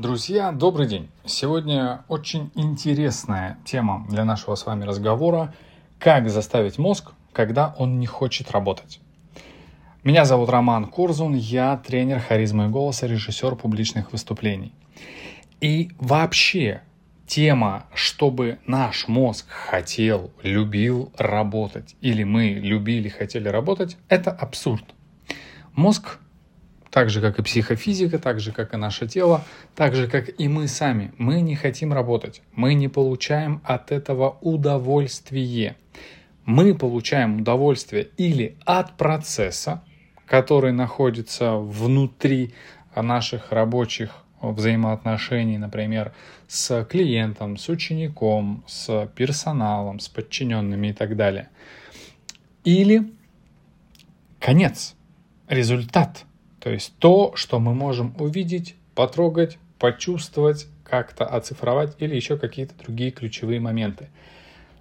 Друзья, добрый день! Сегодня очень интересная тема для нашего с вами разговора «Как заставить мозг, когда он не хочет работать». Меня зовут Роман Курзун, я тренер харизмы и голоса, режиссер публичных выступлений. И вообще тема, чтобы наш мозг хотел, любил работать, или мы любили, хотели работать, это абсурд. Мозг, так же как и психофизика, так же как и наше тело, так же как и мы сами, мы не хотим работать, мы не получаем от этого удовольствие. Мы получаем удовольствие или от процесса, который находится внутри наших рабочих взаимоотношений, например, с клиентом, с учеником, с персоналом, с подчиненными и так далее. Или конец, результат, то есть то, что мы можем увидеть, потрогать, почувствовать, как-то оцифровать или еще какие-то другие ключевые моменты.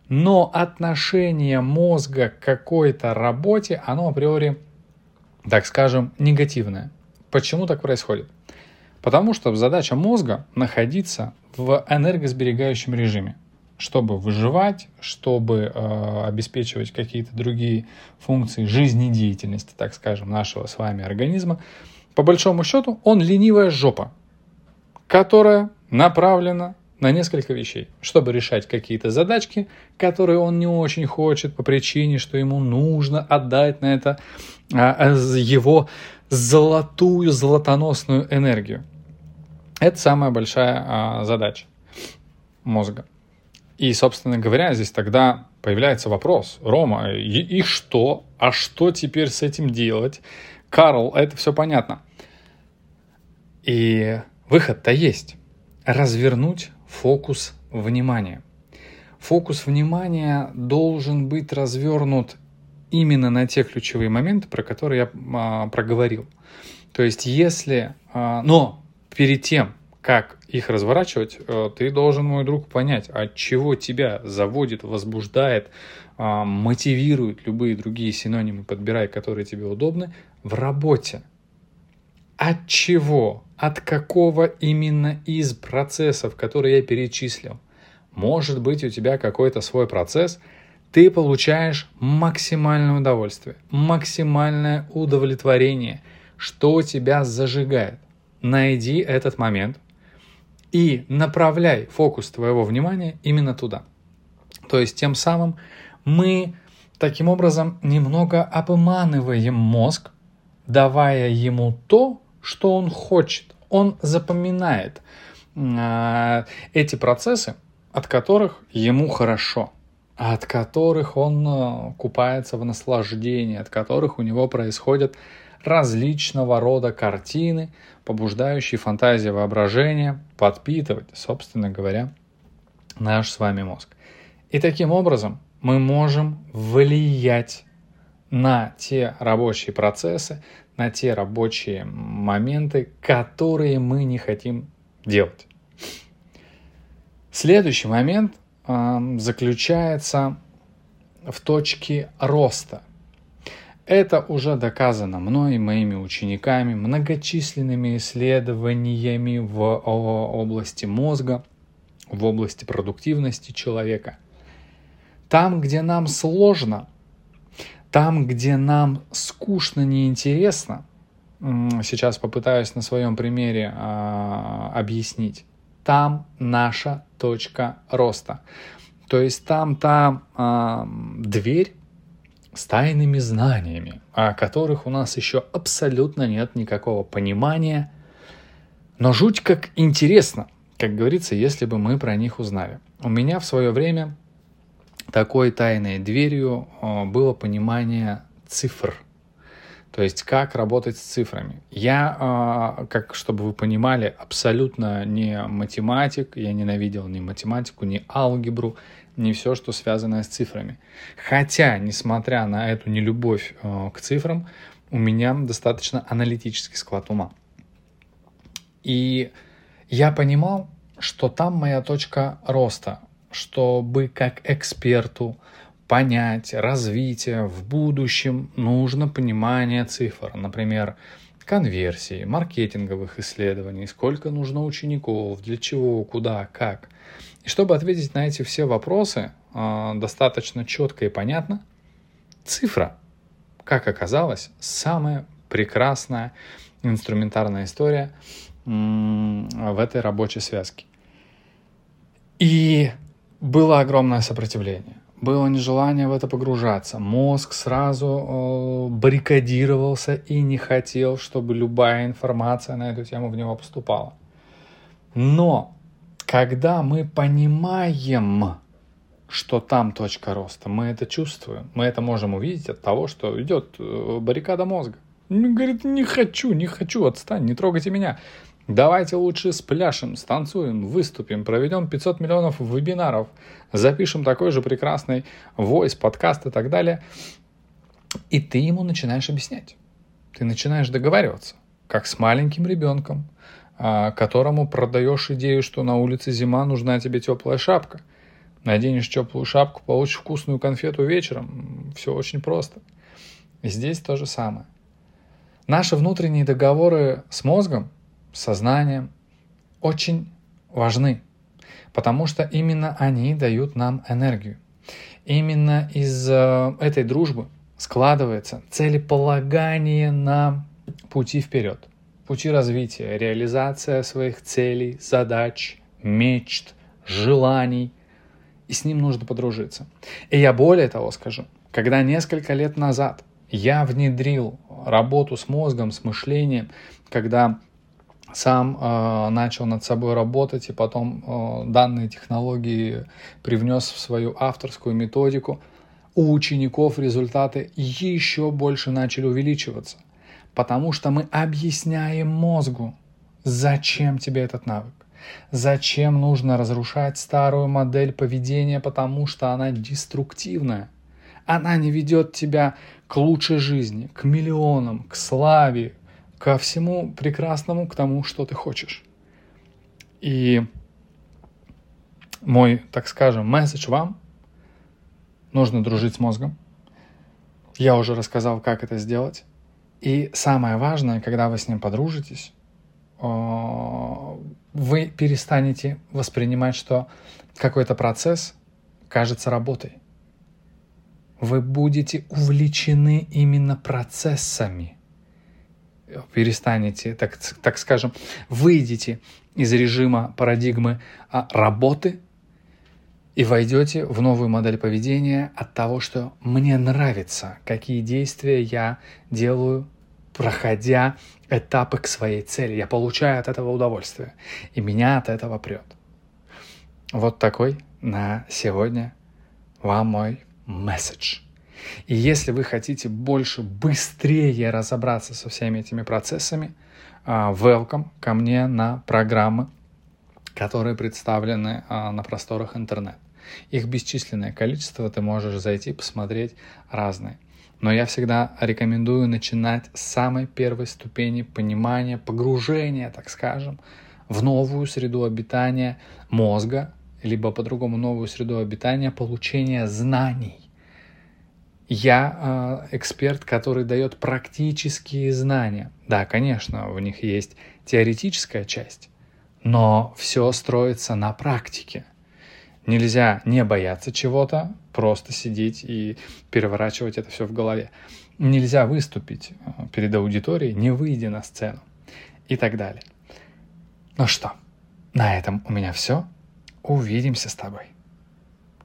Но отношение мозга к какой-то работе, оно априори, так скажем, негативное. Почему так происходит? Потому что задача мозга находиться в энергосберегающем режиме, чтобы выживать, чтобы э, обеспечивать какие-то другие функции жизнедеятельности, так скажем, нашего с вами организма. По большому счету, он ленивая жопа, которая направлена на несколько вещей, чтобы решать какие-то задачки, которые он не очень хочет по причине, что ему нужно отдать на это а, его золотую, золотоносную энергию. Это самая большая а, задача мозга. И, собственно говоря, здесь тогда появляется вопрос, Рома, и, и что? А что теперь с этим делать? Карл, это все понятно. И выход-то есть. Развернуть фокус внимания. Фокус внимания должен быть развернут именно на те ключевые моменты, про которые я а, проговорил. То есть, если... А, но перед тем, как их разворачивать, а, ты должен, мой друг, понять, от чего тебя заводит, возбуждает, а, мотивирует, любые другие синонимы подбирай, которые тебе удобны, в работе. От чего? От какого именно из процессов, которые я перечислил? Может быть, у тебя какой-то свой процесс – ты получаешь максимальное удовольствие, максимальное удовлетворение, что тебя зажигает. Найди этот момент и направляй фокус твоего внимания именно туда. То есть тем самым мы таким образом немного обманываем мозг, давая ему то, что он хочет. Он запоминает э, эти процессы, от которых ему хорошо от которых он э, купается в наслаждении, от которых у него происходят различного рода картины, побуждающие фантазию воображения, подпитывать, собственно говоря, наш с вами мозг. И таким образом мы можем влиять на те рабочие процессы, на те рабочие моменты, которые мы не хотим делать. Следующий момент заключается в точке роста. Это уже доказано мной и моими учениками, многочисленными исследованиями в области мозга, в области продуктивности человека. Там, где нам сложно, там, где нам скучно, неинтересно, сейчас попытаюсь на своем примере а, объяснить, там наша точка роста. То есть там та э, дверь с тайными знаниями, о которых у нас еще абсолютно нет никакого понимания. Но жуть как интересно, как говорится, если бы мы про них узнали. У меня в свое время такой тайной дверью э, было понимание цифр – то есть как работать с цифрами. Я, а, как чтобы вы понимали, абсолютно не математик, я ненавидел ни математику, ни алгебру, ни все, что связано с цифрами. Хотя, несмотря на эту нелюбовь а, к цифрам, у меня достаточно аналитический склад ума. И я понимал, что там моя точка роста, чтобы как эксперту понять развитие в будущем нужно понимание цифр. Например, конверсий, маркетинговых исследований, сколько нужно учеников, для чего, куда, как. И чтобы ответить на эти все вопросы э, достаточно четко и понятно, цифра, как оказалось, самая прекрасная инструментарная история в этой рабочей связке. И было огромное сопротивление было нежелание в это погружаться. Мозг сразу э, баррикадировался и не хотел, чтобы любая информация на эту тему в него поступала. Но когда мы понимаем, что там точка роста, мы это чувствуем, мы это можем увидеть от того, что идет э, баррикада мозга. Говорит, не хочу, не хочу, отстань, не трогайте меня. Давайте лучше спляшем, станцуем, выступим, проведем 500 миллионов вебинаров, запишем такой же прекрасный войс, подкаст и так далее. И ты ему начинаешь объяснять. Ты начинаешь договариваться, как с маленьким ребенком, а, которому продаешь идею, что на улице зима, нужна тебе теплая шапка. Наденешь теплую шапку, получишь вкусную конфету вечером. Все очень просто. Здесь то же самое. Наши внутренние договоры с мозгом – сознанием очень важны, потому что именно они дают нам энергию. Именно из э, этой дружбы складывается целеполагание на пути вперед, пути развития, реализация своих целей, задач, мечт, желаний. И с ним нужно подружиться. И я более того скажу, когда несколько лет назад я внедрил работу с мозгом, с мышлением, когда сам э, начал над собой работать и потом э, данные технологии привнес в свою авторскую методику, у учеников результаты еще больше начали увеличиваться, потому что мы объясняем мозгу, зачем тебе этот навык. Зачем нужно разрушать старую модель поведения, потому что она деструктивная. Она не ведет тебя к лучшей жизни, к миллионам, к славе, ко всему прекрасному, к тому, что ты хочешь. И мой, так скажем, месседж вам – нужно дружить с мозгом. Я уже рассказал, как это сделать. И самое важное, когда вы с ним подружитесь, вы перестанете воспринимать, что какой-то процесс кажется работой. Вы будете увлечены именно процессами – перестанете, так, так скажем, выйдете из режима парадигмы а, работы и войдете в новую модель поведения от того, что мне нравится, какие действия я делаю, проходя этапы к своей цели. Я получаю от этого удовольствие, и меня от этого прет. Вот такой на сегодня вам мой месседж. И если вы хотите больше, быстрее разобраться со всеми этими процессами, а, welcome ко мне на программы, которые представлены а, на просторах интернет. Их бесчисленное количество, ты можешь зайти, посмотреть разные. Но я всегда рекомендую начинать с самой первой ступени понимания, погружения, так скажем, в новую среду обитания мозга, либо по-другому новую среду обитания получения знаний. Я э, эксперт, который дает практические знания. Да, конечно, в них есть теоретическая часть, но все строится на практике. Нельзя не бояться чего-то, просто сидеть и переворачивать это все в голове. Нельзя выступить э, перед аудиторией, не выйдя на сцену и так далее. Ну что, на этом у меня все. Увидимся с тобой.